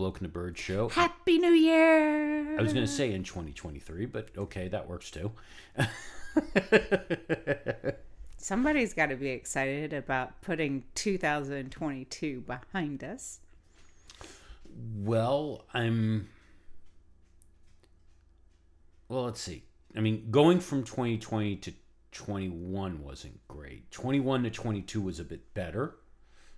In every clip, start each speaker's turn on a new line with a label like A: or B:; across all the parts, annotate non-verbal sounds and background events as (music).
A: Bloke and the Bird Show.
B: Happy New Year!
A: I was going to say in 2023, but okay, that works too. (laughs)
B: Somebody's got to be excited about putting 2022 behind us.
A: Well, I'm. Well, let's see. I mean, going from 2020 to 21 wasn't great. 21 to 22 was a bit better.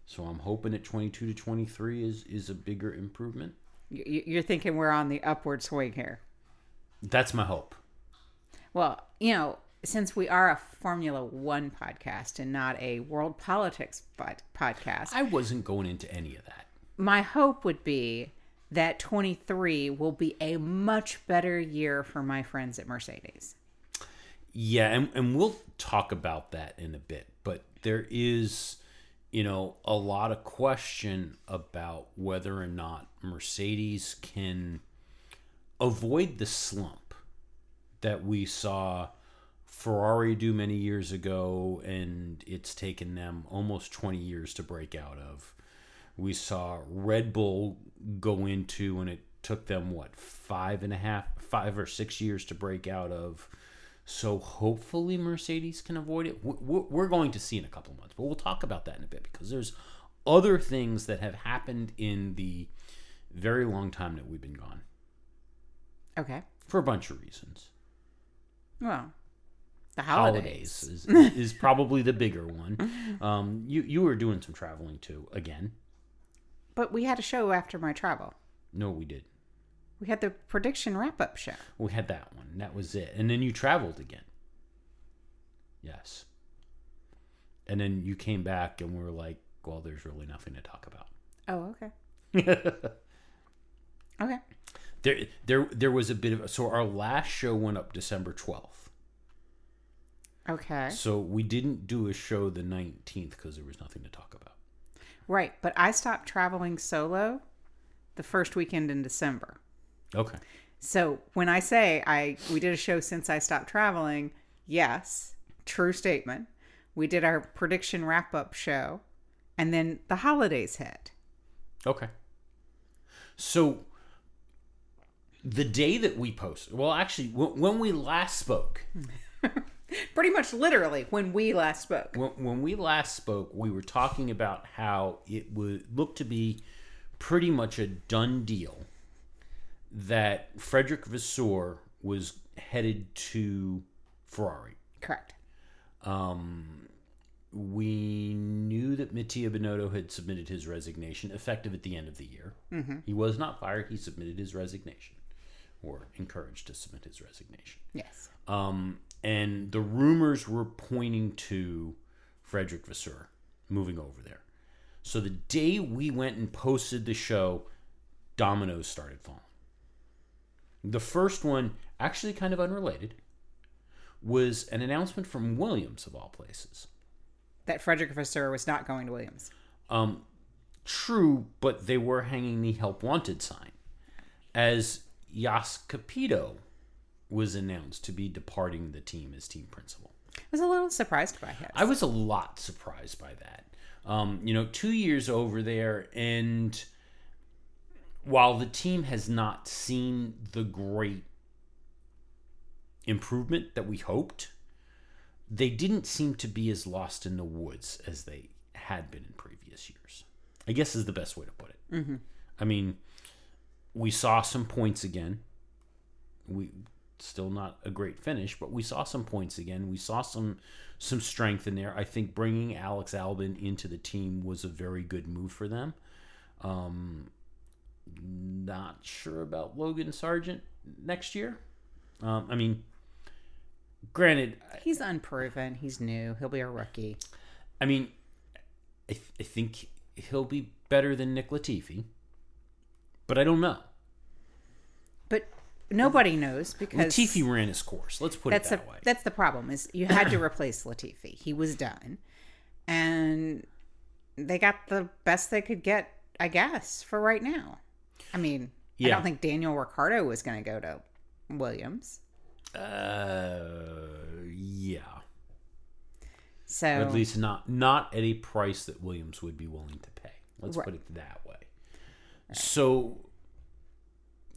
A: So I'm hoping that 22 to 23 is is a bigger improvement.
B: You're thinking we're on the upward swing here.
A: That's my hope.
B: Well, you know, since we are a Formula One podcast and not a world politics pod- podcast,
A: I wasn't going into any of that.
B: my hope would be that 23 will be a much better year for my friends at Mercedes.
A: Yeah, and, and we'll talk about that in a bit. But there is, you know, a lot of question about whether or not Mercedes can avoid the slump that we saw Ferrari do many years ago, and it's taken them almost 20 years to break out of. We saw Red Bull go into, and it took them, what, five and a half, five or six years to break out of. So hopefully Mercedes can avoid it. We're going to see in a couple of months, but we'll talk about that in a bit because there's other things that have happened in the very long time that we've been gone
B: Okay.
A: for a bunch of reasons.
B: Well, the
A: Holidays,
B: holidays.
A: is, is probably the bigger one. (laughs) Um, you you were doing some traveling too. Again,
B: But we had a show after my travel.
A: no, we did.
B: We had the prediction wrap up show.
A: We had that one. That was it. And then you traveled again. Yes. And then you came back and we were like, well, there's really nothing to talk about.
B: Oh, okay. (laughs) Okay.
A: There, there, there was a bit of so our last show went up December twelfth.
B: Okay.
A: So we didn't do a show the nineteenth because there was nothing to talk about.
B: Right. But I stopped traveling solo the first weekend in December.
A: Okay.
B: So when I say I we did a show since I stopped traveling, yes, true statement. We did our prediction wrap up show, and then the holidays hit.
A: Okay. So the day that we posted, well, actually, w- when we last spoke, (laughs)
B: Pretty much literally when we last spoke.
A: when, when we last spoke, we were talking about how it would look to be pretty much a done deal that Frederick Vasseur was headed to Ferrari.
B: Correct.
A: Um, we knew that Mattia Binotto had submitted his resignation, effective at the end of the year. Mm-hmm. He was not fired; he submitted his resignation, or encouraged to submit his resignation.
B: Yes.
A: Um, and the rumors were pointing to Frederick Vasseur moving over there. So the day we went and posted the show, dominoes started falling. The first one, actually kind of unrelated, was an announcement from Williams, of all places.
B: That Frederick Vasseur was not going to Williams.
A: Um, true, but they were hanging the help wanted sign. As Jost Capito was announced to be departing the team as team principal.
B: I was a little surprised by his.
A: I was a lot surprised by that. Um, you know, two years over there, and while the team has not seen the great improvement that we hoped, they didn't seem to be as lost in the woods as they had been in previous years. I guess is the best way to put it. Mm-hmm. I mean, we saw some points again. We still not a great finish, but we saw some points again. We saw some some strength in there. I think bringing Alex Albon into the team was a very good move for them. Um, not sure about Logan Sargeant next year. Um, I mean, granted,
B: He's unproven. He's new. He'll be a rookie.
A: I mean, I, th- I think he'll be better than Nick Latifi, but I don't know.
B: But nobody knows because
A: Latifi ran his course. Let's put
B: that's
A: it
B: a,
A: that way.
B: that's the problem is you had to replace (coughs) Latifi. He was done, and they got the best they could get, I guess, for right now. I mean, I don't think Daniel Ricciardo was going to go to Williams.
A: Uh, yeah.
B: So
A: At least not not at a price that Williams would be willing to pay. Let's
B: Right.
A: put it that way. So,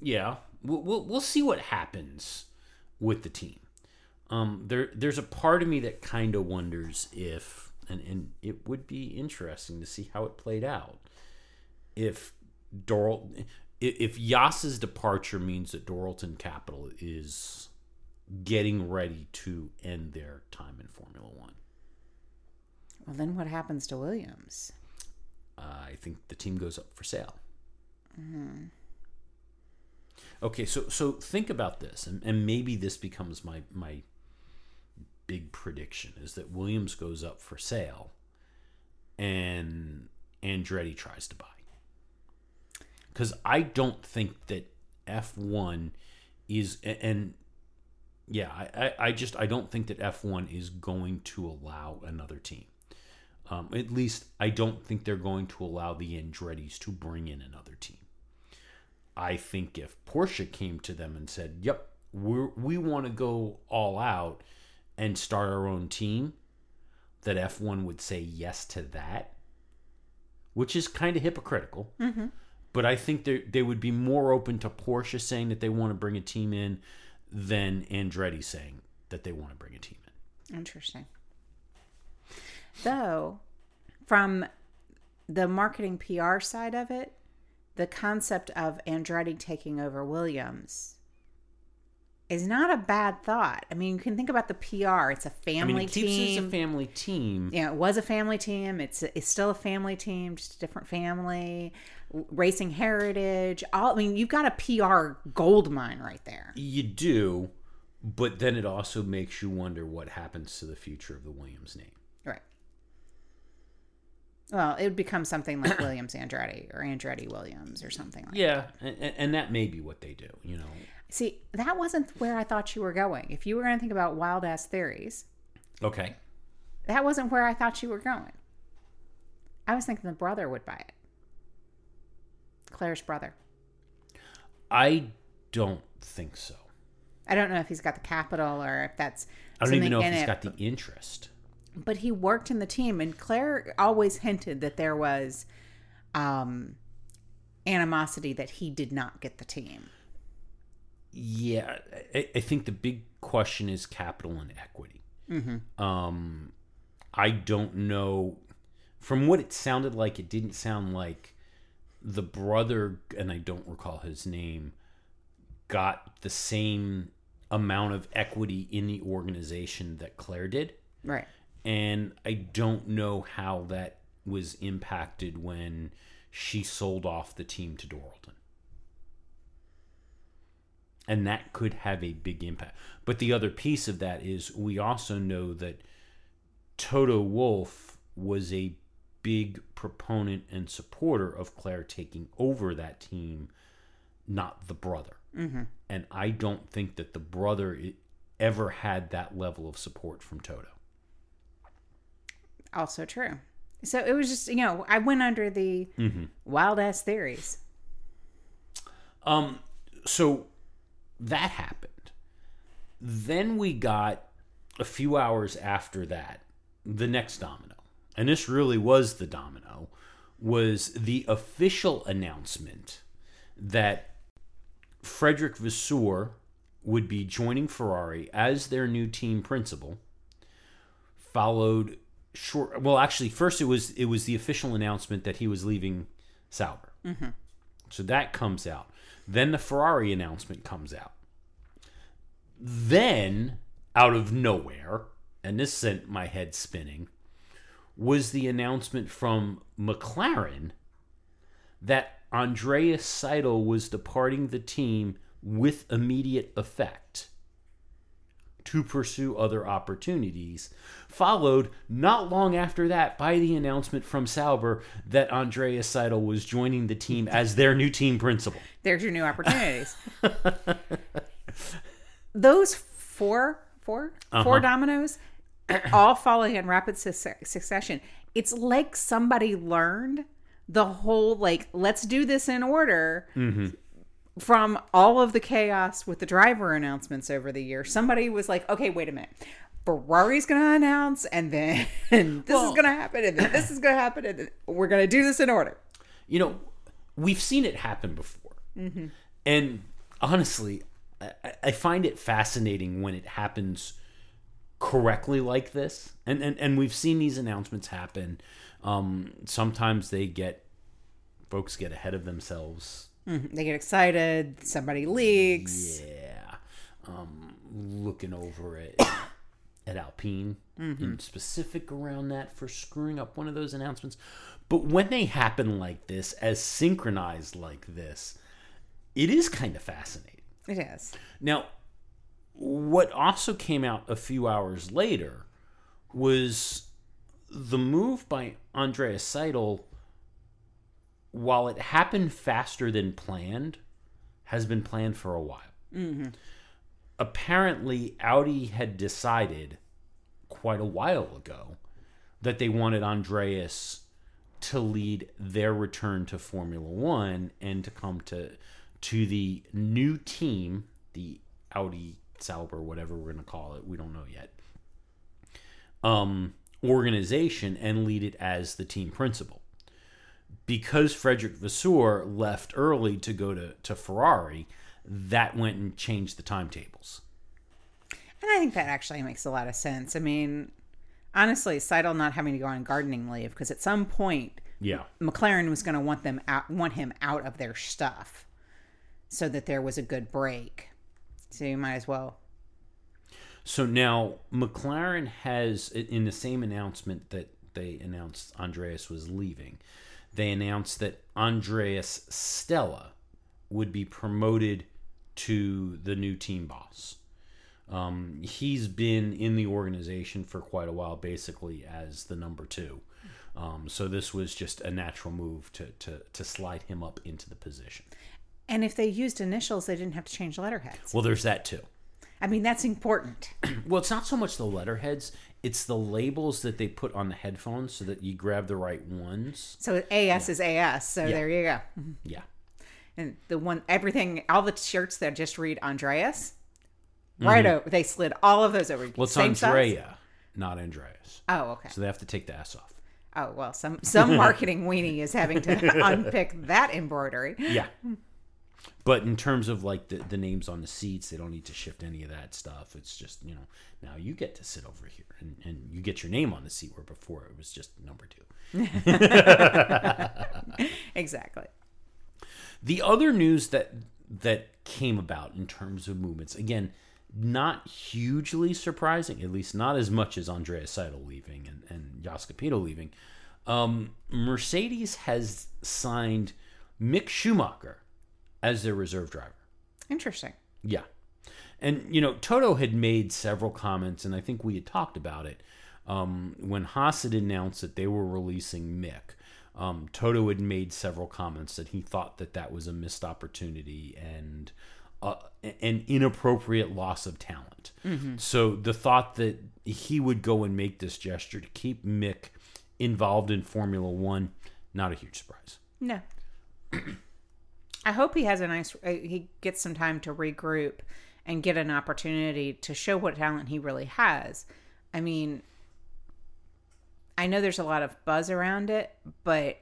A: yeah, we'll, we'll we'll see what happens with the team. Um, there there's a part of me that kind of wonders if, and and it would be interesting to see how it played out. If Doral, if, Jost's departure means that Dorilton Capital is getting ready to end their time in Formula One.
B: Well, then what happens to Williams?
A: Uh, I think the team goes up for sale. Hmm. Okay, so so think about this, and, and maybe this becomes my my big prediction is that Williams goes up for sale, and Andretti tries to buy. Because I don't think that F one is and yeah, I, I, just I don't think that F one is going to allow another team. Um, at least I don't think they're going to allow the Andretti's to bring in another team. I think if Porsche came to them and said, "Yep, we we want to go all out and start our own team," that F1 would say yes to that, which is kind of hypocritical. But I think they they would be more open to Porsche saying that they want to bring a team in than Andretti saying that they want to bring a team in.
B: Interesting. Though, from the marketing PR side of it, the concept of Andretti taking over Williams is not a bad thought. I mean, you can think about the PR. It's a
A: I
B: family
A: mean, it
B: team.
A: as a family team.
B: know, it was a family team. It's it's still a family team, just a different family, racing heritage. All I mean, you've got a PR gold mine right there.
A: You do, but then it also makes you wonder what happens to the future of the Williams name.
B: Right. Well, it would become something like Williams Andretti or Andretti Williams or something like.
A: Yeah, and, and that may be what they do. You know.
B: See, that wasn't where I thought you were going. If you were going to think about wild ass theories,
A: Okay.
B: that wasn't where I thought you were going. I was thinking the brother would buy it. Claire's brother.
A: I don't think so.
B: I don't know if he's got the capital or if that's.
A: I don't even know if he's
B: it,
A: got the interest.
B: but he worked in the team and claire always hinted that there was um animosity that he did not get the team
A: Yeah, I, I think the big question is capital and equity. Um, I don't know. From what it sounded like, it didn't sound like the brother, and I don't recall his name, got the same amount of equity in the organization that Claire did.
B: right
A: and I don't know how that was impacted when she sold off the team to Dorilton. And that could have a big impact. But the other piece of that is we also know that Toto Wolff was a big proponent and supporter of Claire taking over that team, not the brother. Mm-hmm. And I don't think that the brother ever had that level of support from Toto.
B: also true so it was just you know i went under the wild ass theories
A: Um, so that happened. Then we got a few hours after that the next domino, and this really was the domino, was the official announcement that Frederick Vasseur would be joining Ferrari as their new team principal. Followed short. Well, actually, first it was it was the official announcement that he was leaving Sauber. Mm-hmm. So that comes out. Then the Ferrari announcement comes out. Then, out of nowhere, and this sent my head spinning, was the announcement from McLaren that Andreas Seidl was departing the team with immediate effect to pursue other opportunities, followed not long after that by the announcement from Sauber that Andreas Seidl was joining the team (laughs) as their new team principal.
B: there's your new opportunities (laughs) those four four four uh-huh. dominoes all falling in rapid suc- succession. It's like somebody learned the whole like let's do this in order mm-hmm. from all of the chaos with the driver announcements over the year. Somebody was like okay wait a minute. Ferrari's gonna announce, and then (laughs) this
A: Well-
B: is gonna happen, and then this is gonna happen, and we're gonna do this in order.
A: You know, we've seen it happen before. Mm-hmm. And honestly, I, I find it fascinating when it happens correctly like this. And, and, and we've seen these announcements happen. Um, sometimes they get, folks get ahead of themselves.
B: They get excited. Somebody leaks.
A: Yeah. Um, looking over it (coughs) at Alpine in specific around that for screwing up one of those announcements. But when they happen like this, as synchronized like this, it is kind of fascinating.
B: It is.
A: Now, what also came out a few hours later was the move by Andreas Seidl, while it happened faster than planned, has been planned for a while. Mm-hmm. Apparently, Audi had decided quite a while ago that they wanted Andreas to lead their return to Formula One and to come to to the new team, the Audi Sauber, whatever we're going to call it, we don't know yet. Um, organization and lead it as the team principal. Because Frederick Vasseur left early to go to, to Ferrari, that went and changed the timetables.
B: And I think that actually makes a lot of sense. I mean, honestly, Seidl not having to go on gardening leave because at some point
A: Yeah.
B: McLaren was going to want them out, want him out of their stuff, so that there was a good break. So you might as well.
A: So now McLaren has, in the same announcement that they announced Andreas was leaving, they announced that Andreas Stella would be promoted to the new team boss. Um, he's been in the organization for quite a while, basically as the number two. Um, so this was just a natural move to, to, to slide him up into the position.
B: And if they used initials, they didn't have to change letterheads.
A: Well, there's that too.
B: I mean, that's important. (clears throat)
A: Well, it's not so much the letterheads; it's the labels that they put on the headphones so that you grab the right ones.
B: So AS is AS. So there you go.
A: Yeah,
B: And the one, everything, all the shirts that just read Andreas, right over. They slid all of those over.
A: Mm-hmm. well, it's
B: Same size?
A: Andrea, not Andreas,
B: Oh, okay.
A: so they have to take the S off.
B: Oh well, some some (laughs) marketing weenie is having to (laughs) unpick that embroidery.
A: Yeah, but in terms of like the, the names on the seats, they don't need to shift any of that stuff. It's just you know now you get to sit over here and, and you get your name on the seat where before it was just number two. (laughs)
B: Exactly.
A: The other news that that came about in terms of movements, again, not hugely surprising, at least not as much as Andrea Seidl leaving and, and Jost Capito leaving. Um, Mercedes has signed Mick Schumacher as their reserve driver.
B: Interesting.
A: Yeah. And, you know, Toto had made several comments, and I think we had talked about it um, when Haas had announced that they were releasing Mick. Um, Toto had made several comments that he thought that that was a missed opportunity and uh, an inappropriate loss of talent. So the thought that he would go and make this gesture to keep Mick involved in Formula One, not a huge surprise.
B: No. (clears throat) I hope he has a nice. Uh, he gets some time to regroup and get an opportunity to show what talent he really has. I mean, I know there's a lot of buzz around it, but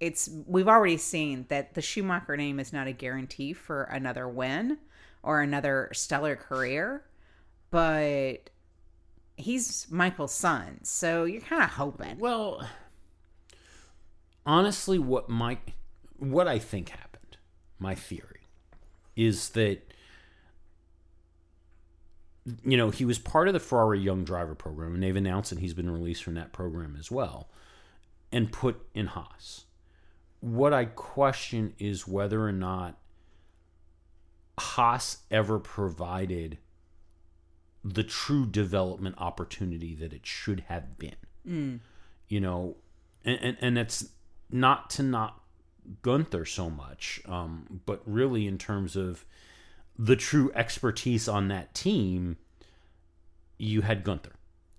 B: it's we've already seen that the Schumacher name is not a guarantee for another win or another stellar career, but he's Michael's son, so you're kind of hoping.
A: Well, honestly, what my what I think happened, my theory, is that you know he was part of the Ferrari Young Driver program, and they've announced that he's been released from that program as well, and put in Haas. What I question is whether or not Haas ever provided the true development opportunity that it should have been mm. you know, and and, and it's not to not Gunther so much, um, but really in terms of the true expertise on that team, you had Gunther.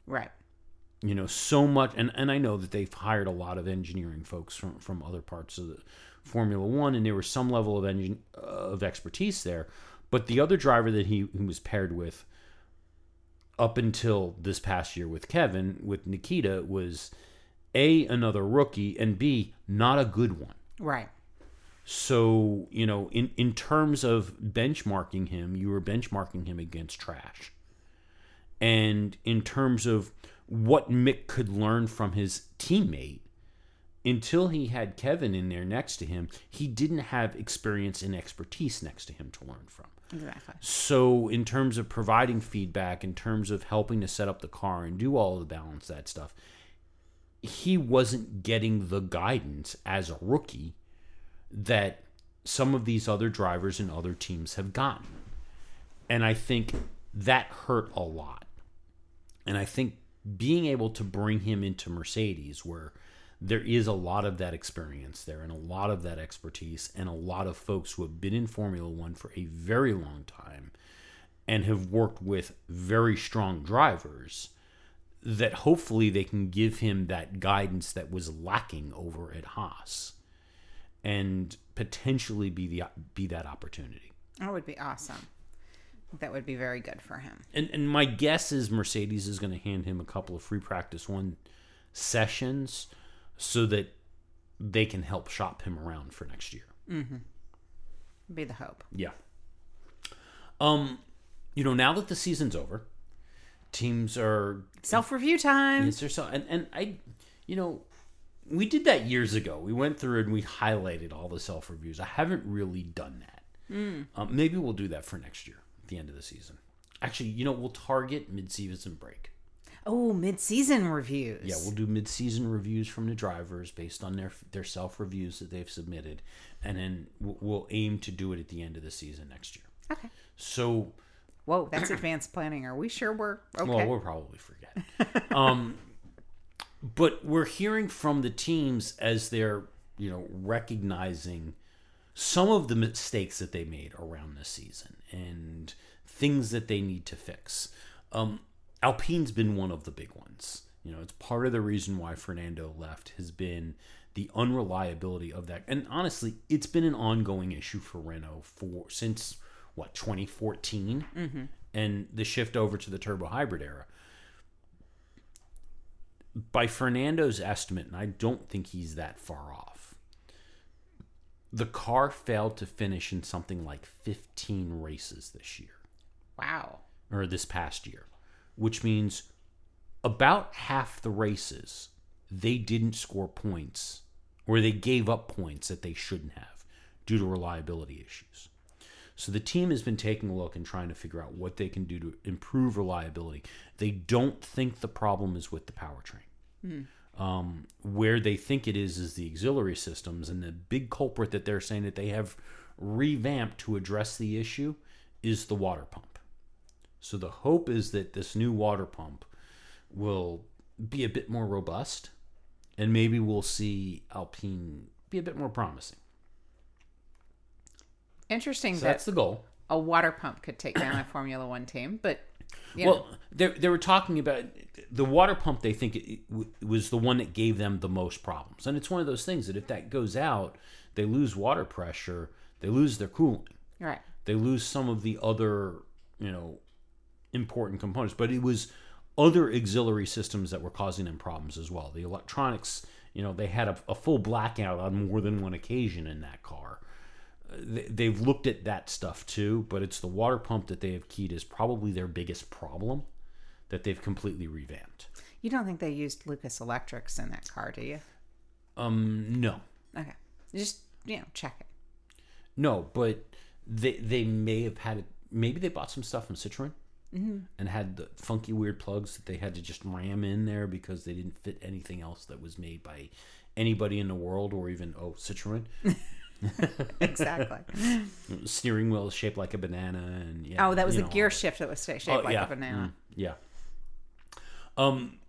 B: Right.
A: You know, so much, and, and I know that they've hired a lot of engineering folks from, from other parts of the Formula One, and there was some level of engine of expertise there. But the other driver that he, he was paired with up until this past year with Kevin, with Nikita, was A, another rookie, and B, not a good one.
B: Right.
A: So, you know, in, in terms of benchmarking him, you were benchmarking him against trash. And in terms of what Mick could learn from his teammate, until he had Kevin in there next to him, he didn't have experience and expertise next to him to learn from.
B: Exactly.
A: So, in terms of providing feedback, in terms of helping to set up the car and do all the balance that stuff, he wasn't getting the guidance as a rookie that some of these other drivers and other teams have gotten. And I think that hurt a lot. And I think being able to bring him into Mercedes, where there is a lot of that experience there and a lot of that expertise and a lot of folks who have been in Formula One for a very long time and have worked with very strong drivers that hopefully they can give him that guidance that was lacking over at Haas and potentially be the be that opportunity.
B: That would be awesome. That would be very good for him.
A: And and my guess is Mercedes is going to hand him a couple of free practice one sessions so that they can help shop him around for next year.
B: Mm-hmm. Be the hope.
A: Yeah. Um, you know, now that the season's over, teams are
B: self review time.
A: Is there so? And and I, you know, we did that years ago. We went through and we highlighted all the self reviews. I haven't really done that.
B: Mm.
A: Um, maybe we'll do that for next year at the end of the season. Actually, you know, we'll target mid season break.
B: Oh, mid-season reviews.
A: Yeah, we'll do mid-season reviews from the drivers based on their their self reviews that they've submitted, and then we'll aim to do it at the end of the season next year.
B: Okay.
A: So,
B: whoa, that's advanced planning. Are we sure we're okay?
A: Well, we'll probably forget. um, but we're hearing from the teams as they're you know recognizing some of the mistakes that they made around this season and things that they need to fix. Um, Alpine's been one of the big ones. You know, it's part of the reason why Fernando left has been the unreliability of that. And honestly, it's been an ongoing issue for Renault for since what 2014
B: mm-hmm.
A: and the shift over to the turbo hybrid era. By Fernando's estimate, and I don't think he's that far off, the car failed to finish in something like 15 races this year.
B: Wow.
A: Or this past year which means about half the races they didn't score points or they gave up points that they shouldn't have due to reliability issues. So the team has been taking a look and trying to figure out what they can do to improve reliability. They don't think the problem is with the powertrain.
B: Mm.
A: Um, where they think it is is the auxiliary systems, and the big culprit that they're saying that they have revamped to address the issue is the water pump. So the hope is that this new water pump will be a bit more robust and maybe we'll see Alpine be a bit more promising.
B: Interesting
A: so
B: that
A: that's the goal.
B: A water pump could take down a Formula One team, but
A: well, they they were talking about the water pump. They think it, it was the one that gave them the most problems, and it's one of those things that if that goes out, they lose water pressure, they lose their cooling,
B: right?
A: They lose some of the other you know important components, but it was other auxiliary systems that were causing them problems as well. The electronics, you know, they had a, a full blackout on more than one occasion in that car. They, have looked at that stuff too, but it's the water pump that they have keyed is probably their biggest problem that they've completely revamped.
B: You don't think they used Lucas Electrics in that car, do you?
A: Um, no.
B: Okay, just you know, check it.
A: No, but they they may have had it. Maybe they bought some stuff from Citroen
B: mm-hmm.
A: and had the funky weird plugs that they had to just ram in there because they didn't fit anything else that was made by anybody in the world or even oh Citroen. (laughs) (laughs)
B: exactly.
A: Steering wheel is shaped like a banana, and yeah.
B: Oh, that was a know, gear shift that was shaped oh, like
A: yeah.
B: a banana.
A: Mm, yeah. Um,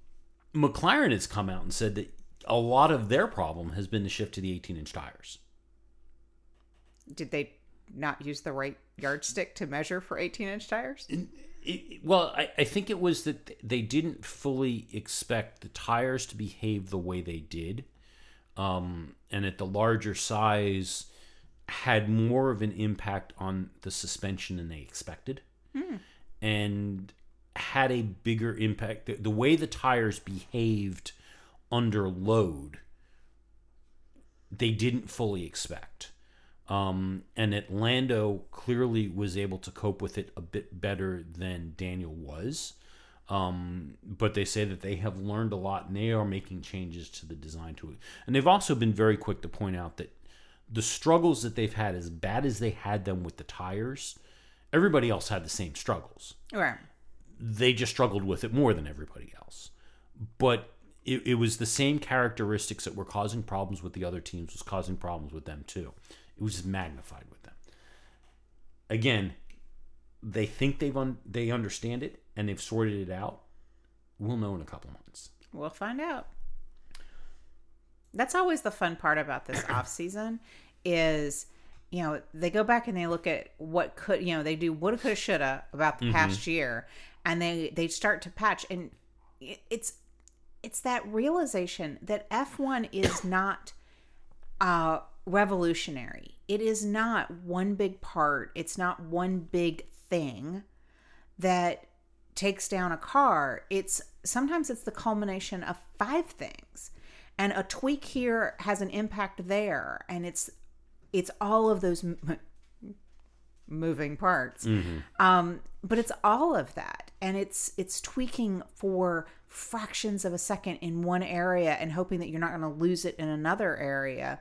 A: McLaren has come out and said that a lot of their problem has been the shift to the 18 inch tires.
B: Did they not use the right yardstick to measure for 18 inch tires?
A: It, well, I, I think it was that they didn't fully expect the tires to behave the way they did. Um, and at the larger size, had more of an impact on the suspension than they expected.
B: Hmm.
A: And had a bigger impact. The, the way the tires behaved under load, they didn't fully expect Um, and that Lando clearly was able to cope with it a bit better than Daniel was. Um, but they say that they have learned a lot and they are making changes to the design to it. And they've also been very quick to point out that the struggles that they've had, as bad as they had them with the tires, everybody else had the same struggles.
B: Right.
A: They just struggled with it more than everybody else. But it, it was the same characteristics that were causing problems with the other teams was causing problems with them too. It was just magnified with them. Again, they think they've un- they understand it and they've sorted it out. We'll know in a couple months.
B: We'll find out. That's always the fun part about this (coughs) off season is you know they go back and they look at what could you know they do woulda coulda shoulda about the past year and they they start to patch and it, it's it's that realization that F1 is (coughs) not uh revolutionary. It is not one big part. It's not one big thing that takes down a car. It's sometimes it's the culmination of five things. And a tweak here has an impact there and it's it's all of those m- moving parts. Um but it's all of that and it's it's tweaking for fractions of a second in one area and hoping that you're not going to lose it in another area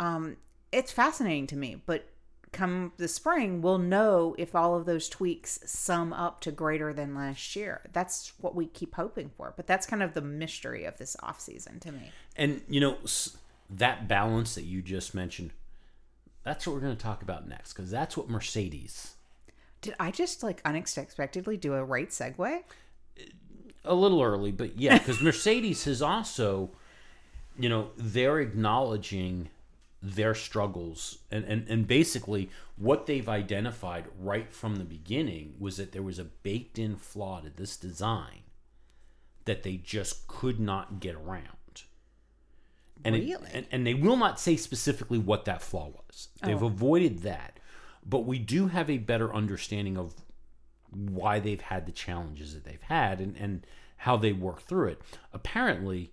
B: um, it's fascinating to me. But come the spring, we'll know if all of those tweaks sum up to greater than last year. That's what we keep hoping for. But that's kind of the mystery of this off season to me.
A: And you know that balance that you just mentioned. That's what we're going to talk about next because that's what Mercedes.
B: Did I just like unexpectedly do a right segue?
A: A little early, but yeah, because (laughs) Mercedes has also, you know, they're acknowledging their struggles. And, and and basically what they've identified right from the beginning was that there was a baked in flaw to this design that they just could not get around. And, it-
B: Really?
A: and and they will not say specifically what that flaw was. They've oh. avoided that. But we do have a better understanding of why they've had the challenges that they've had and, and how they work through it. Apparently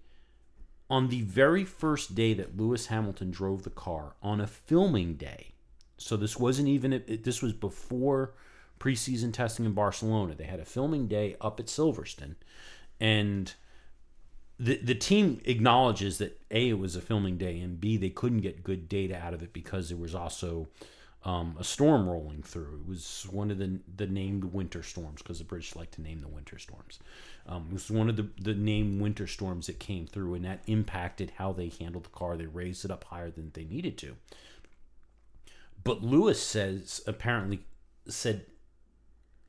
A: on the very first day that Lewis Hamilton drove the car on a filming day. So this wasn't even this was before preseason testing in Barcelona. They had a filming day up at Silverstone and the the team acknowledges that A it was a filming day and B they couldn't get good data out of it because there was also um, a storm rolling through. It was one of the the named winter storms because the British like to name the winter storms. Um, it was one of the, the named winter storms that came through, and that impacted how they handled the car. They raised it up higher than they needed to. But Lewis says apparently said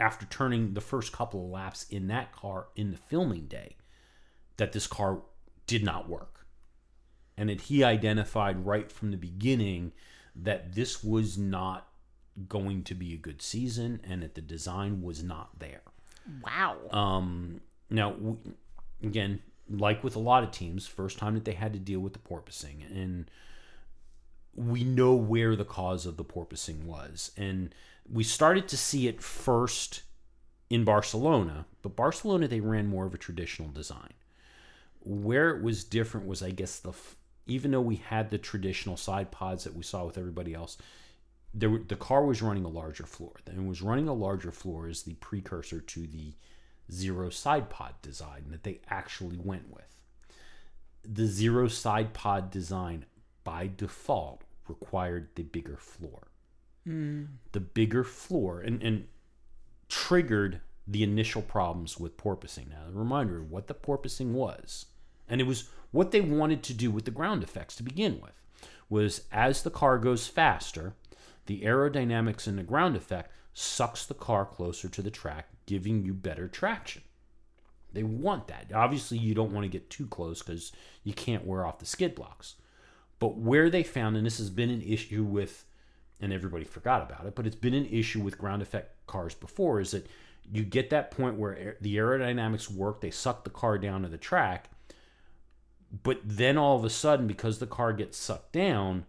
A: after turning the first couple of laps in that car in the filming day that this car did not work. And that he identified right from the beginning that this was not going to be a good season and that the design was not there.
B: Wow.
A: Um, now, again, like with a lot of teams, first time that they had to deal with the porpoising, and we know where the cause of the porpoising was, and we started to see it first in Barcelona, but Barcelona they ran more of a traditional design. Where it was different was, I guess, the even though we had the traditional side pods that we saw with everybody else, there the car was running a larger floor. And was running a larger floor is the precursor to the zero side pod design that they actually went with. The zero side pod design by default required the bigger floor. Hmm. The bigger floor and, and triggered the initial problems with porpoising. Now, a reminder of what the porpoising was, and it was what they wanted to do with the ground effects to begin with, was as the car goes faster, the aerodynamics and the ground effect sucks the car closer to the track, giving you better traction. They want that. Obviously, you don't want to get too close because you can't wear off the skid blocks. But where they found, and this has been an issue with, and everybody forgot about it, but it's been an issue with ground effect cars before, is that you get that point where the aerodynamics work, they suck the car down to the track, but then all of a sudden, because the car gets sucked down,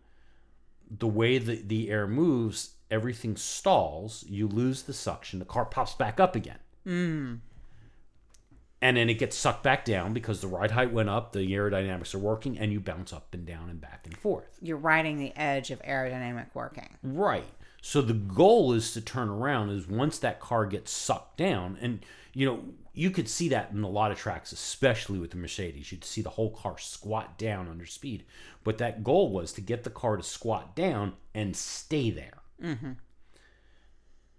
A: the way the, the air moves, everything stalls, you lose the suction, the car pops back up again. Hmm. and then it gets sucked back down because the ride height went up, the aerodynamics are working, and you bounce up and down and back and forth.
B: You're riding the edge of aerodynamic working.
A: Right. So the goal is to turn around is once that car gets sucked down, and you know you could see that in a lot of tracks, especially with the Mercedes. You'd see the whole car squat down under speed, but that goal was to get the car to squat down and stay there.
B: Mm-hmm.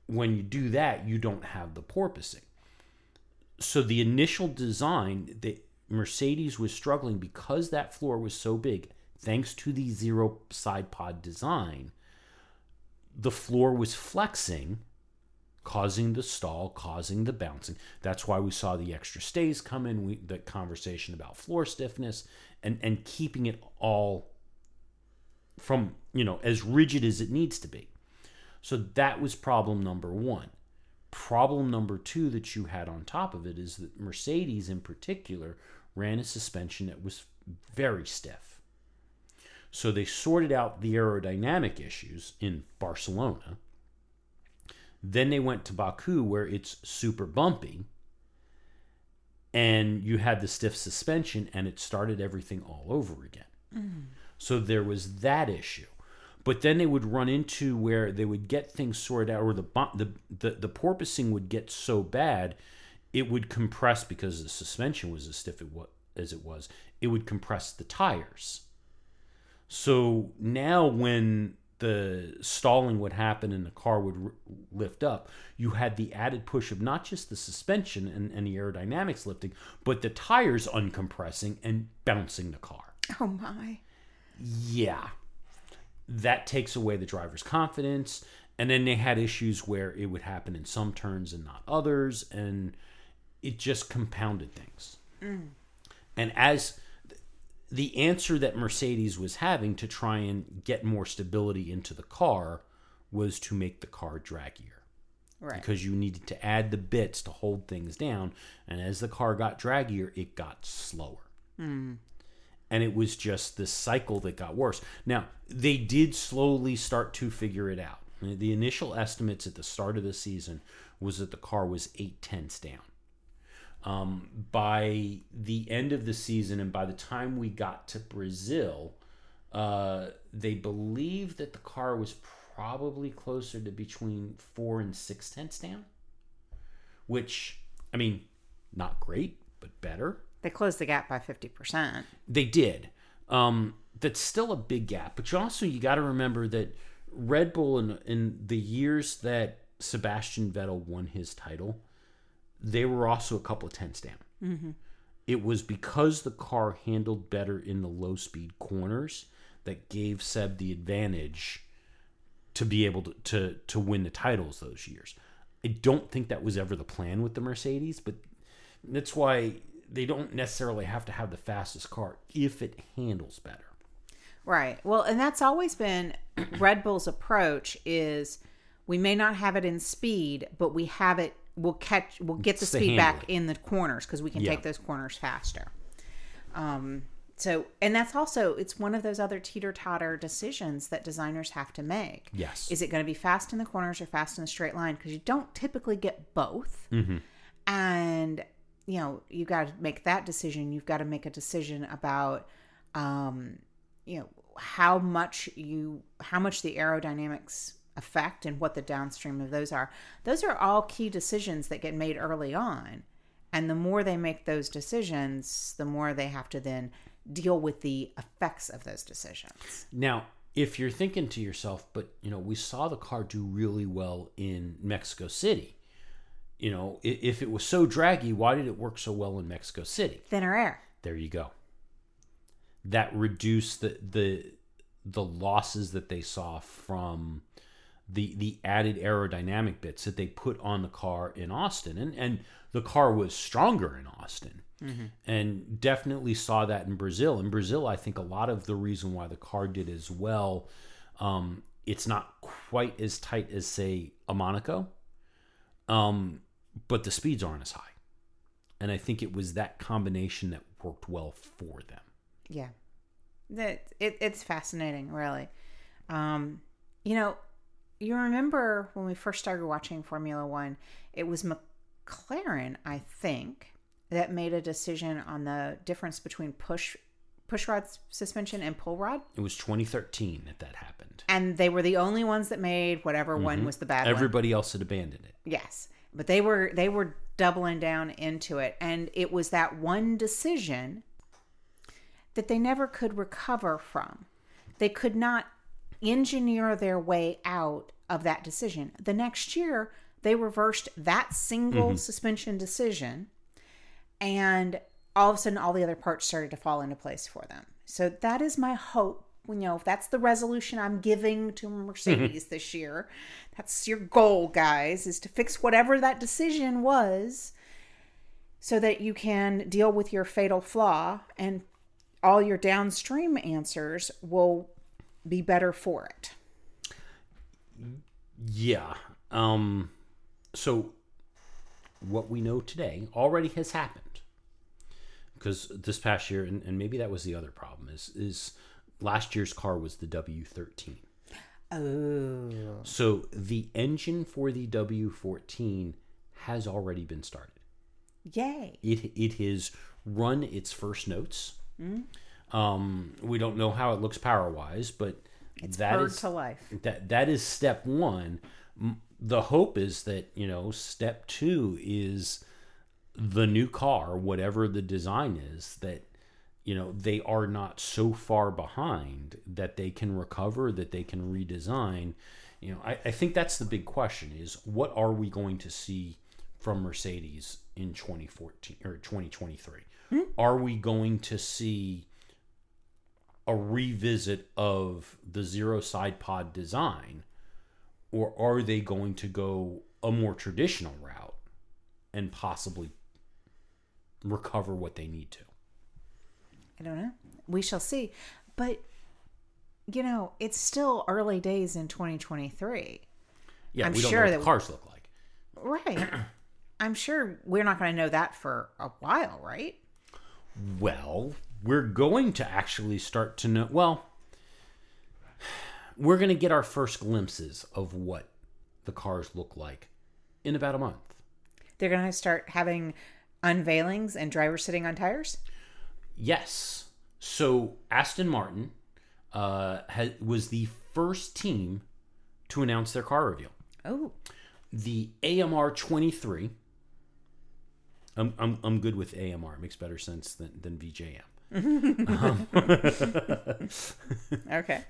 A: When you do that, you don't have the porpoising. So the initial design that mercedes was struggling because that floor was so big thanks to the zero side pod design the floor was flexing causing the stall causing the bouncing. That's why we saw the extra stays come in we, the conversation about floor stiffness and and keeping it all from you know as rigid as it needs to be so that was problem number one Problem number two that you had on top of it is that Mercedes, in particular, ran a suspension that was very stiff. So they sorted out the aerodynamic issues in Barcelona. Then they went to Baku, where it's super bumpy. And you had the stiff suspension, and it started everything all over again. Mm. So there was that issue but then they would run into where they would get things sorted out or the the the, the porpoising would get so bad it would compress because the suspension was as stiff as it was it would compress the tires. So now when the stalling would happen and the car would r- lift up you had the added push of not just the suspension and, and the aerodynamics lifting but the tires uncompressing and bouncing the car.
B: Oh my.
A: Yeah that takes away the driver's confidence. And then they had issues where it would happen in some turns and not others, and it just compounded things. Mm. And as the answer that Mercedes was having to try and get more stability into the car was to make the car draggier. Right. Because you needed to add the bits to hold things down. And as the car got draggier, it got slower. Mm and it was just this cycle that got worse. Now, they did slowly start to figure it out. The initial estimates at the start of the season was that the car was eight tenths down. Um, by the end of the season, and by the time we got to Brazil, uh, they believed that the car was probably closer to between four and six tenths down, which, I mean, not great, but better.
B: They closed the gap by 50%.
A: They did. Um, that's still a big gap, but you also you got to remember that Red Bull in in the years that Sebastian Vettel won his title, they were also a couple of tenths down. Mm-hmm. It was because the car handled better in the low speed corners that gave Seb the advantage to be able to, to to win the titles those years. I don't think that was ever the plan with the Mercedes, but that's why they don't necessarily have to have the fastest car if it handles better.
B: Right. Well, and that's always been (clears throat) Red Bull's approach is we may not have it in speed, but we have it we'll catch we'll get the it's speed back in the corners because we can yeah. take those corners faster. Um so and that's also it's one of those other teeter-totter decisions that designers have to make.
A: Yes.
B: Is it going to be fast in the corners or fast in the straight line because you don't typically get both. Mm-hmm. And you know you got to make that decision. You've got to make a decision about um you know how much you how much the aerodynamics affect and what the downstream of those are. Those are all key decisions that get made early on. And the more they make those decisions the more they have to then deal with the effects of those decisions.
A: Now if you're thinking to yourself but you know we saw the car do really well in mexico city you know, if it was so draggy, why did it work so well in Mexico City?
B: Thinner air.
A: There you go. That reduced the the the losses that they saw from the the added aerodynamic bits that they put on the car in Austin, and and the car was stronger in Austin, mm-hmm. and definitely saw that in Brazil. In Brazil, I think a lot of the reason why the car did as well, um, it's not quite as tight as say a Monaco. Um, but the speeds aren't as high. And I think it was that combination that worked well for them.
B: Yeah. That it, it's fascinating, really. Um, you know, you remember when we first started watching Formula One, it was McLaren, I think, that made a decision on the difference between push push rod suspension and pull rod,
A: It was 2013 that that happened.
B: and they were the only ones that made whatever one was the bad one.
A: Everybody else had abandoned it.
B: Yes. But they were they were doubling down into it and it was that one decision that they never could recover from. They could not engineer their way out of that decision. The next year, they reversed that single mm-hmm. suspension decision and all of a sudden all the other parts started to fall into place for them. So that is my hope. You know, if that's the resolution I'm giving to Mercedes this year, that's your goal, guys, is to fix whatever that decision was so that you can deal with your fatal flaw and all your downstream answers will be better for it.
A: Yeah. Um so what we know today already has happened. Because this past year and, and maybe that was the other problem is is last year's car was the W13.
B: Oh.
A: So the engine for the W14 has already been started.
B: Yay.
A: It it has run its first notes. Um, we don't know how it looks power wise, but that
B: Bird
A: is
B: to life.
A: that that is step one. The hope is that you know step two is the new car, whatever the design is, that you know they are not so far behind that they can recover, that they can redesign. You know, I, I think that's the big question: is what are we going to see from Mercedes in 2014 or 2023? Hmm? Are we going to see a revisit of the zero side pod design or are they going to go a more traditional route and possibly recover what they need to
B: I don't know. We shall see. But you know, it's still early days in 2023.
A: yeah
B: I'm
A: we don't
B: sure
A: know what
B: that-
A: cars look like
B: Right. (clears throat) I'm sure we're not going to know that for a while, right?
A: well we're going to actually start to know well we're going to get our first glimpses of what the cars look like in about a month
B: They're going to start having unveilings and drivers sitting on tires.
A: Yes. So Aston Martin uh, ha- was the first team to announce their car reveal.
B: Oh,
A: The AMR 23. I'm, I'm, I'm good with AMR. It makes better sense than, than VJM. (laughs)
B: okay.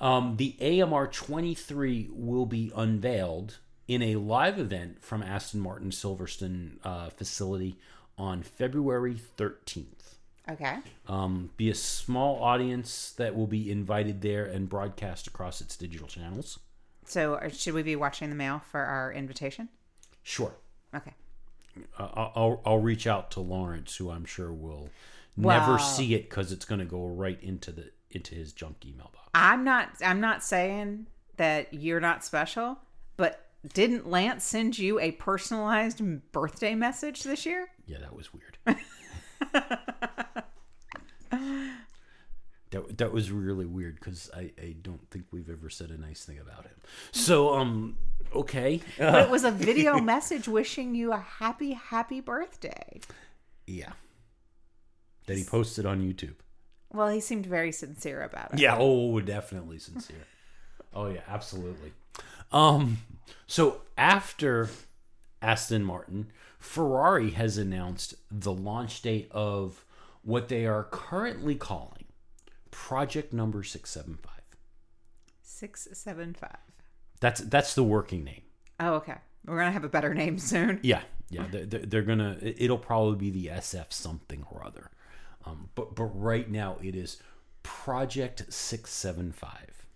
A: Um, the AMR 23 will be unveiled in a live event from Aston Martin Silverstone uh, facility on February 13th.
B: Okay.
A: um, be a small audience that will be invited there and broadcast across its digital channels.
B: So, uh, should we be watching the mail for our invitation?
A: Sure,
B: Okay.
A: uh, I'll, I'll I'll reach out to Lawrence, who I'm sure will never see it because it's going to go right into the into his junk email box.
B: I'm not I'm not saying that you're not special, but didn't Lance send you a personalized birthday message this year?
A: Yeah, that was weird. (laughs) (laughs) that that was really weird because I I don't think we've ever said a nice thing about him. So um okay
B: But it was a (laughs) video message wishing you a happy happy birthday.
A: yeah that he posted on YouTube.
B: Well, he seemed very sincere about it.
A: Yeah, oh, definitely sincere. (laughs) oh yeah, absolutely. Um so after Aston Martin, Ferrari has announced the launch date of what they are currently calling Project Number 675.
B: 675.
A: That's that's the working name.
B: Oh, okay. We're going to have a better name (laughs) soon.
A: Yeah, yeah, they're, they're, they're gonna. It'll probably be the SF something or other. Um, but but right now it is Project Six Seven Five.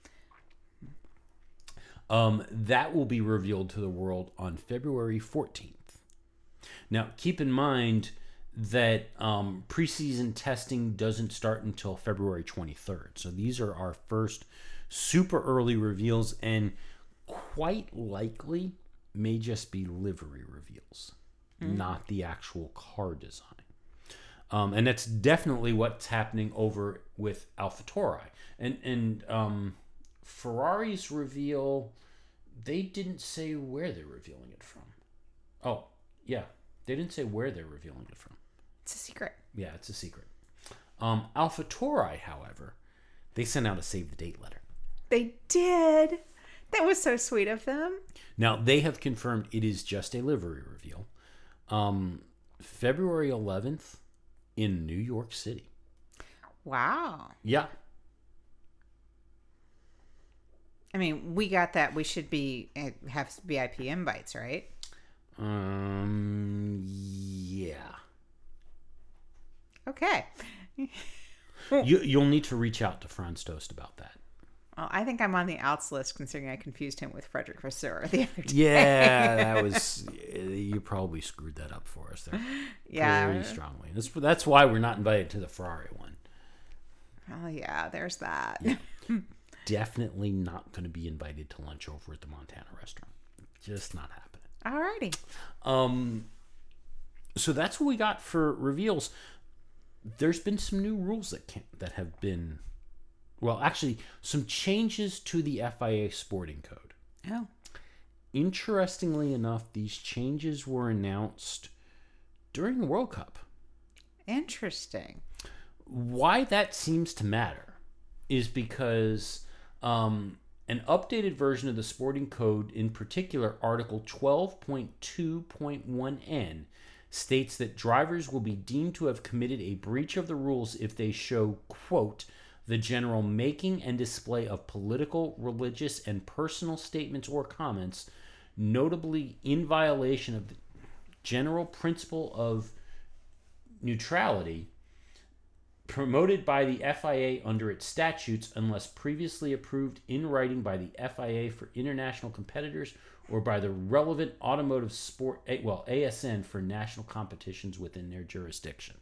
A: Um, that will be revealed to the world on February fourteenth. Now keep in mind that um, preseason testing doesn't start until February twenty third. So these are our first super early reveals, and quite likely may just be livery reveals, not the actual car design. Um, and that's definitely what's happening over with AlphaTauri. And and um, Ferrari's reveal, they didn't say where they're revealing it from. Oh, yeah, they didn't say where they're revealing it from.
B: It's a secret.
A: Yeah, it's a secret. Um, AlphaTauri, however, they sent out a save the date letter.
B: They did. That was so sweet of them.
A: Now they have confirmed it is just a livery reveal. Um, February 11th in New York City.
B: Wow.
A: Yeah,
B: I mean, we got that. We should be have VIP invites, right?
A: Um. Yeah.
B: Okay. (laughs)
A: you you'll need to reach out to Franz Tost about that.
B: Well, I think I'm on the outs list considering I confused him with Frederick Vasseur the other day.
A: Yeah, (laughs) that was you probably screwed that up for us there.
B: Yeah.
A: Pretty strongly. That's that's why we're not invited to the Ferrari one.
B: Oh yeah, there's that. (laughs)
A: Definitely not going to be invited to lunch over at the Montana restaurant. Just not happening.
B: Alrighty.
A: Um, so that's what we got for reveals. There's been some new rules that can that have been, well, actually, some changes to the FIA sporting code.
B: Oh.
A: Interestingly enough, these changes were announced during the World Cup.
B: Interesting.
A: Why that seems to matter is because um, an updated version of the sporting code, in particular Article 12.2.1n, states that drivers will be deemed to have committed a breach of the rules if they show, quote, the general making and display of political, religious, and personal statements or comments, notably in violation of the general principle of neutrality promoted by the FIA under its statutes unless previously approved in writing by the FIA for international competitors or by the relevant automotive sport well ASN for national competitions within their jurisdiction.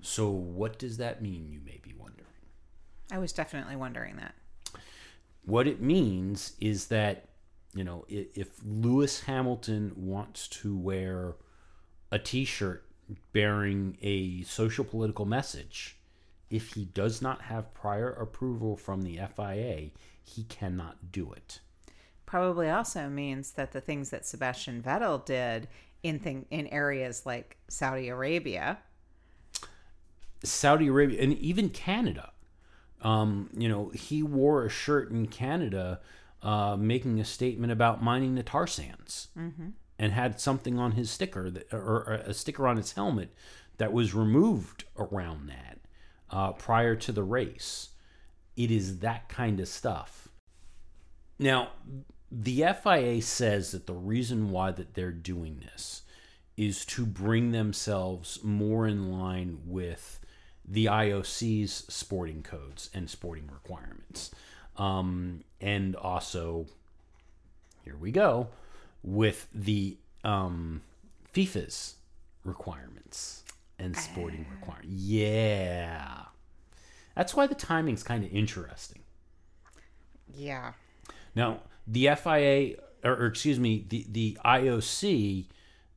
A: So what does that mean you may be wondering?
B: I was definitely wondering that.
A: What it means is that you know if Lewis Hamilton wants to wear a t-shirt bearing a social political message, if he does not have prior approval from the FIA, he cannot do it.
B: Probably also means that the things that Sebastian Vettel did in thing in areas like Saudi Arabia,
A: Saudi Arabia, and even Canada. Um, you know, he wore a shirt in Canada uh, making a statement about mining the tar sands. Mm-hmm and had something on his sticker that, or a sticker on his helmet that was removed around that uh, prior to the race. It is that kind of stuff. Now, the FIA says that the reason why that they're doing this is to bring themselves more in line with the IOC's sporting codes and sporting requirements. Um, and also, here we go, with the um, FIFA's requirements and sporting uh. requirements. Yeah. That's why the timing's kind of interesting.
B: Yeah.
A: Now, the FIA, or, or, excuse me, the, the IOC,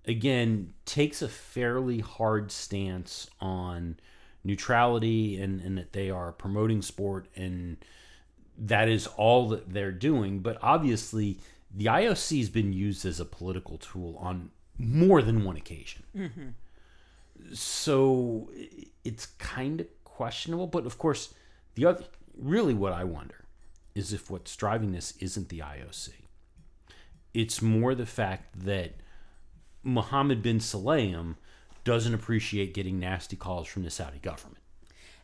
A: again, takes a fairly hard stance on neutrality and, and that they are promoting sport and that is all that they're doing. But obviously, the IOC has been used as a political tool on more than one occasion. Mm-hmm. So it's kind of questionable. But of course, the other really what I wonder is if what's driving this isn't the IOC. It's more the fact that Mohammed Ben Sulayem doesn't appreciate getting nasty calls from the Saudi government.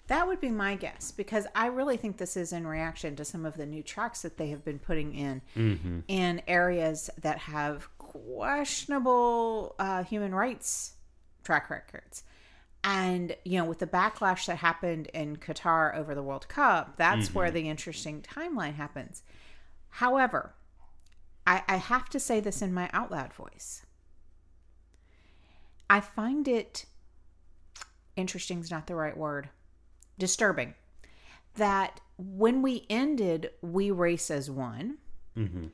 B: That would be my guess because I really think this is in reaction to some of the new tracks that they have been putting in mm-hmm. in areas that have questionable uh, human rights track records. And, you know, with the backlash that happened in Qatar over the World Cup, that's mm-hmm. where the interesting timeline happens. However, I, I have to say this in my out loud voice. I find it interesting is not the right word disturbing that when we ended We Race as One, mm-hmm.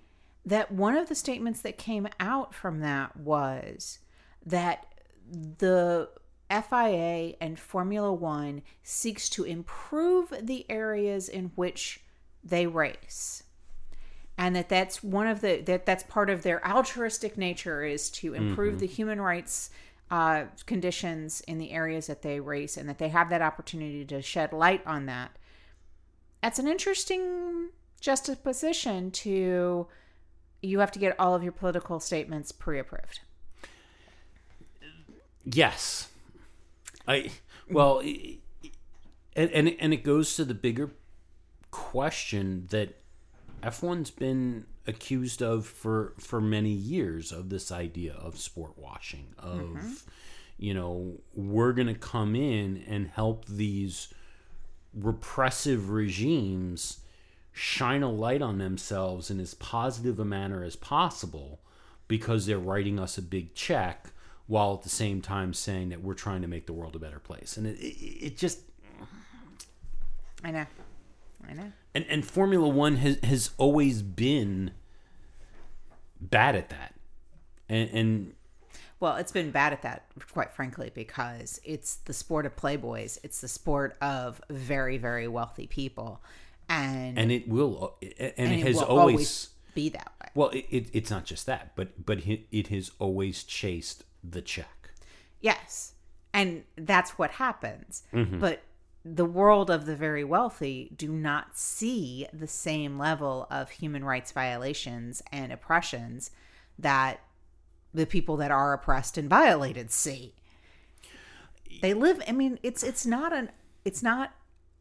B: that one of the statements that came out from that was that the FIA and Formula One seeks to improve the areas in which they race. And that that's one of the that that's part of their altruistic nature is to improve mm-hmm. the human rights uh, conditions in the areas that they race and that they have that opportunity to shed light on that. That's an interesting juxtaposition to you have to get all of your political statements pre-approved.
A: Yes, I well, and and and it goes to the bigger question that F1's been accused of for for many years of this idea of sport washing of mm-hmm. you know we're going to come in and help these repressive regimes shine a light on themselves in as positive a manner as possible because they're writing us a big check while at the same time saying that we're trying to make the world a better place and it, it, it just
B: i know i know
A: and and formula 1 has has always been bad at that and, and
B: well, it's been bad at that, quite frankly, because it's the sport of playboys. It's the sport of very, very wealthy people, and
A: and it will, and, and it, has always, always,
B: be that way.
A: Well, it, it, it's not just that, but but it has always chased the check.
B: Yes, and that's what happens. Mm-hmm. But the world of the very wealthy do not see the same level of human rights violations and oppressions that the people that are oppressed and violated see. They live I mean it's it's not an it's not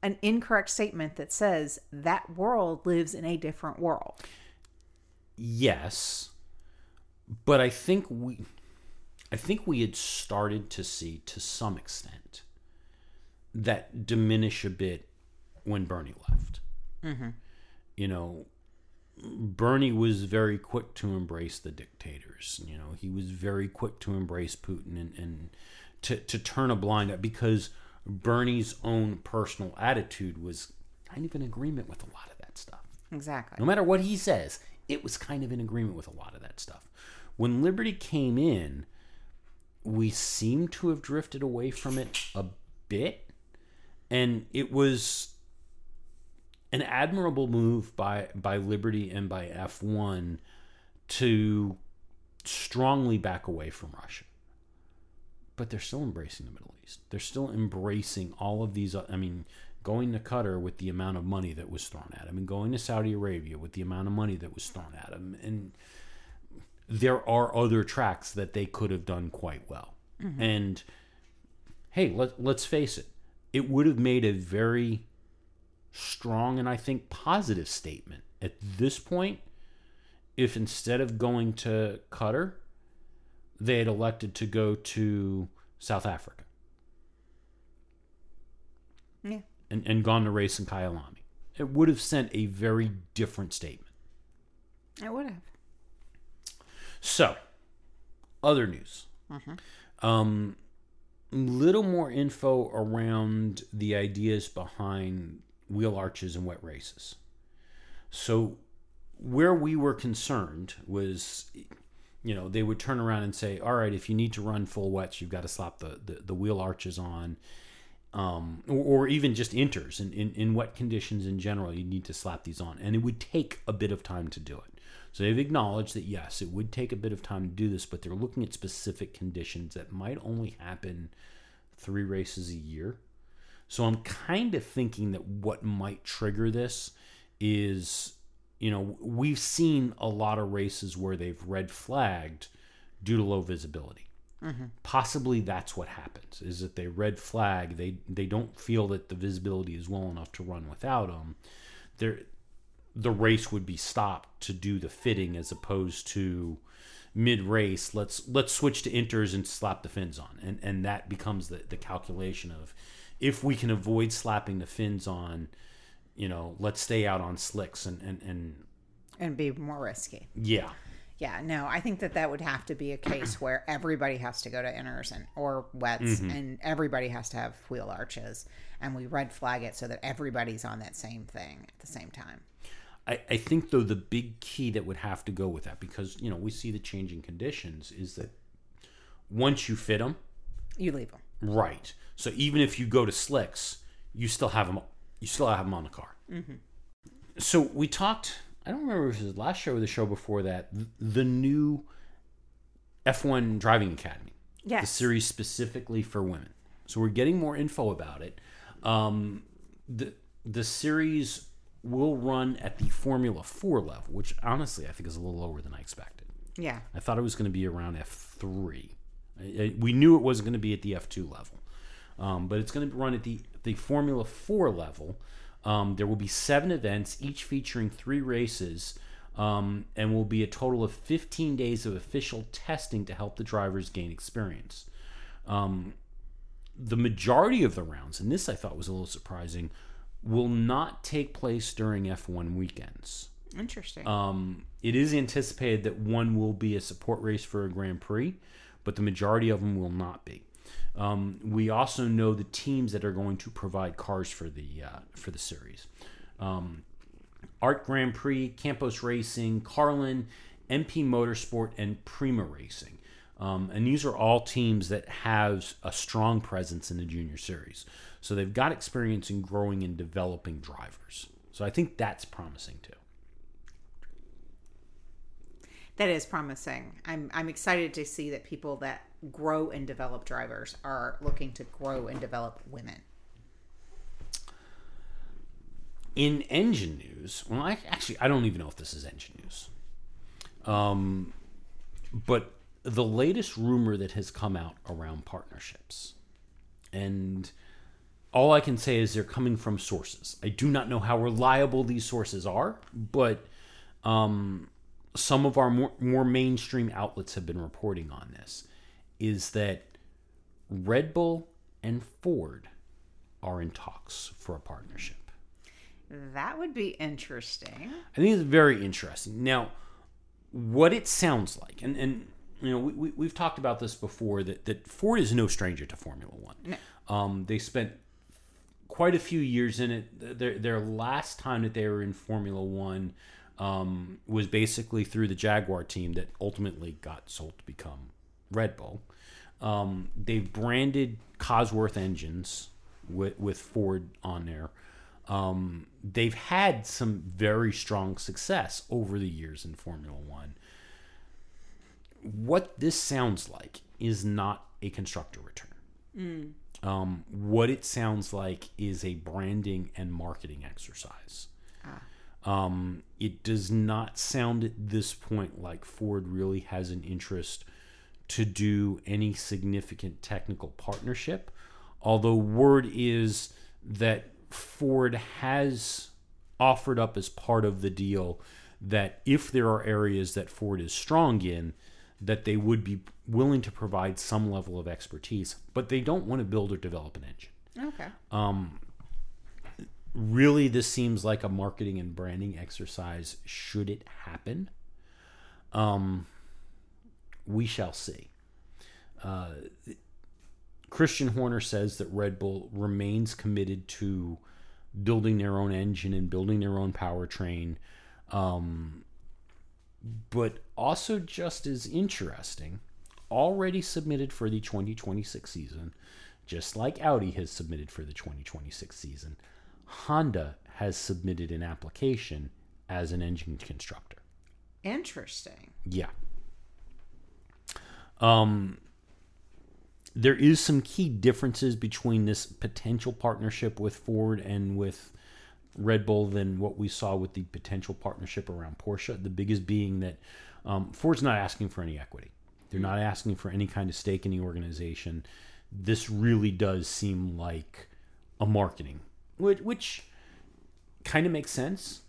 B: an incorrect statement that says that world lives in a different world.
A: Yes. But I think we I think we had started to see to some extent that diminish a bit when Bernie left. Mm-hmm. You know, Bernie was very quick to embrace the dictators. You know, he was very quick to embrace Putin and, and to, to turn a blind eye because Bernie's own personal attitude was kind of in agreement with a lot of that stuff.
B: Exactly.
A: No matter what he says, it was kind of in agreement with a lot of that stuff. When Liberty came in, we seem to have drifted away from it a bit. And it was an admirable move by by Liberty and by F1 to strongly back away from Russia. But they're still embracing the Middle East. They're still embracing all of these I mean going to Qatar with the amount of money that was thrown at them and going to Saudi Arabia with the amount of money that was thrown at them and there are other tracks that they could have done quite well. Mm-hmm. And hey, let, let's face it, it would have made a very strong and I think positive statement at this point if instead of going to Qatar, they had elected to go to South Africa.
B: Yeah.
A: And, and gone to race in Kyalami. It would have sent a very different statement.
B: It would have.
A: So, other news. Mm-hmm. Um, little more info around the ideas behind wheel arches and wet races. So where we were concerned was you know they would turn around and say all right if you need to run full wets you've got to slap the, the, the wheel arches on. Um, or, or, even just inters in, in, in wet conditions in general you need to slap these on. And it would take a bit of time to do it so they've acknowledged that yes it would take a bit of time to do this but they're looking at specific conditions that might only happen three races a year so I'm kind of thinking that what might trigger this is, you know, we've seen a lot of races where they've red flagged due to low visibility. Mm-hmm. Possibly that's what happens is that they red flag. They they don't feel that the visibility is well enough to run without them. They're, the race would be stopped to do the fitting as opposed to mid race. Let's let's switch to inters and slap the fins on, and and that becomes the the calculation of if we can avoid slapping the fins on, you know, let's stay out on slicks and and and
B: and be more risky.
A: Yeah.
B: Yeah, no, I think that that would have to be a case where everybody has to go to inters and or wets, mm-hmm. and everybody has to have wheel arches, and we red flag it so that everybody's on that same thing at the same time.
A: I, I think though the big key that would have to go with that because you know we see the changing conditions is that once you fit them,
B: you leave them
A: right. So even if you go to slicks, you still have them. You still have them on the car. Mm-hmm. So we talked. I don't remember if it was the last show or the show before that. The new F1 driving academy Yeah. The
B: Yes.
A: series specifically for women. So we're getting more info about it. Um, the the series will run at the Formula Four level, which honestly I think is a little lower than I expected.
B: Yeah.
A: I thought it was going to be around F three. We knew it wasn't going to be at the F two level, um, but it's going to run at the the Formula Four level. Um, there will be seven events, each featuring three races, um, and will be a total of 15 days of official testing to help the drivers gain experience. Um, the majority of the rounds, and this I thought was a little surprising, will not take place during F1 weekends.
B: Interesting.
A: Um, it is anticipated that one will be a support race for a Grand Prix, but the majority of them will not be. Um, we also know the teams that are going to provide cars for the uh, for the series. Um, Art Grand Prix, Campos Racing, Carlin, MP Motorsport, and Prema Racing. Um, and these are all teams that have a strong presence in the junior series. So they've got experience in growing and developing drivers. So I think that's promising too.
B: that is promising. I'm I'm excited to see that people that grow and develop drivers are looking to grow and develop women.
A: in engine news, well, I, actually, I don't even know if this is engine news. Um, but the latest rumor that has come out around partnerships, and all I can say is they're coming from sources. I do not know how reliable these sources are, but um, some of our more, more mainstream outlets have been reporting on this. Is that Red Bull and Ford are in talks for a partnership?
B: That would be interesting.
A: I think it's very interesting. Now, what it sounds like, and, and you know, we, we, we've talked about this before that, that Ford is no stranger to Formula One.
B: No.
A: Um, they spent quite a few years in it. Their, their last time that they were in Formula One um, was basically through the Jaguar team that ultimately got sold to become Red Bull. Um, they've branded Cosworth engines with, with Ford on there. Um, they've had some very strong success over the years in Formula One. What this sounds like is not a constructor return. Um, what it sounds like is a branding and marketing exercise. Um, it does not sound at this point like Ford really has an interest to do any significant technical partnership. Although word is that Ford has offered up as part of the deal that if there are areas that Ford is strong in, that they would be willing to provide some level of expertise, but they don't want to build or develop an engine.
B: Okay.
A: really this seems like a marketing and branding exercise should it happen. Um we shall see. Uh christian horner says that red bull remains committed to building their own engine and building their own powertrain. Um but also just as interesting already submitted for the 2026 season just like audi has submitted for the 2026 season Honda has submitted an application as an engine constructor.
B: Interesting.
A: Yeah. Um there is some key differences between this potential partnership with Ford and with Red Bull than what we saw with the potential partnership around Porsche. The biggest being that um, Ford's not asking for any equity. They're not asking for any kind of stake in the organization. This really does seem like a marketing, which, which kind of makes sense.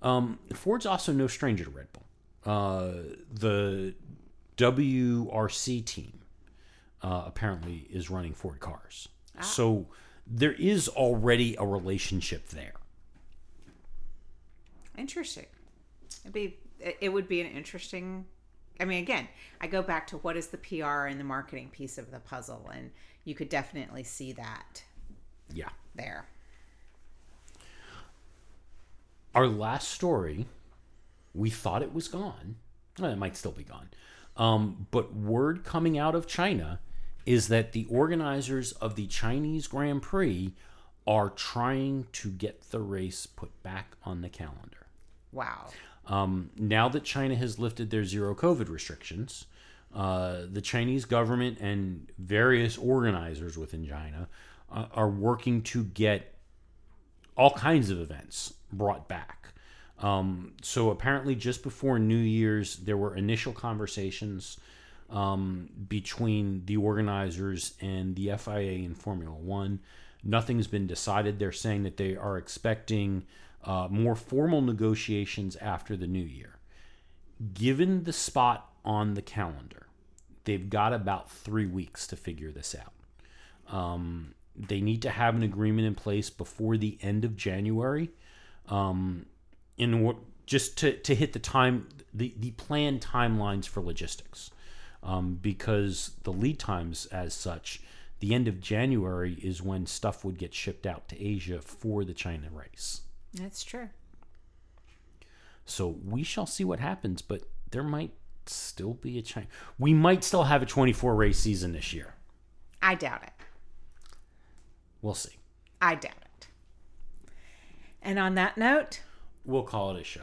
A: Um, Ford's also no stranger to Red Bull. Uh, the WRC team uh, apparently is running Ford cars. So there is already a relationship there.
B: Interesting. It'd be it would be an interesting I mean again, I go back to what is the PR and the marketing piece of the puzzle and you could definitely see that
A: Yeah.
B: there.
A: Our last story, we thought it was gone. Well, it might still be gone. Um, but word coming out of China is that the organizers of the Chinese Grand Prix are trying to get the race put back on the calendar.
B: Wow.
A: Um, now that China has lifted their zero COVID restrictions, uh, the Chinese government and various organizers within China uh, are working to get all kinds of events brought back. Um, so apparently, just before New Year's, there were initial conversations um, between the organizers and the FIA and Formula One. Nothing's been decided. They're saying that they are expecting uh, more formal negotiations after the new year. Given the spot on the calendar, they've got about three weeks to figure this out. Um, they need to have an agreement in place before the end of January, um, in just to, to hit the time the, the planned timelines for logistics, um, because the lead times as such, the end of January is when stuff would get shipped out to Asia for the China race.
B: That's true.
A: So we shall see what happens, but there might still be a China. We might still have a 24 race season this year.
B: I doubt it.
A: We'll see.
B: I doubt it. And on that note,
A: we'll call it a show.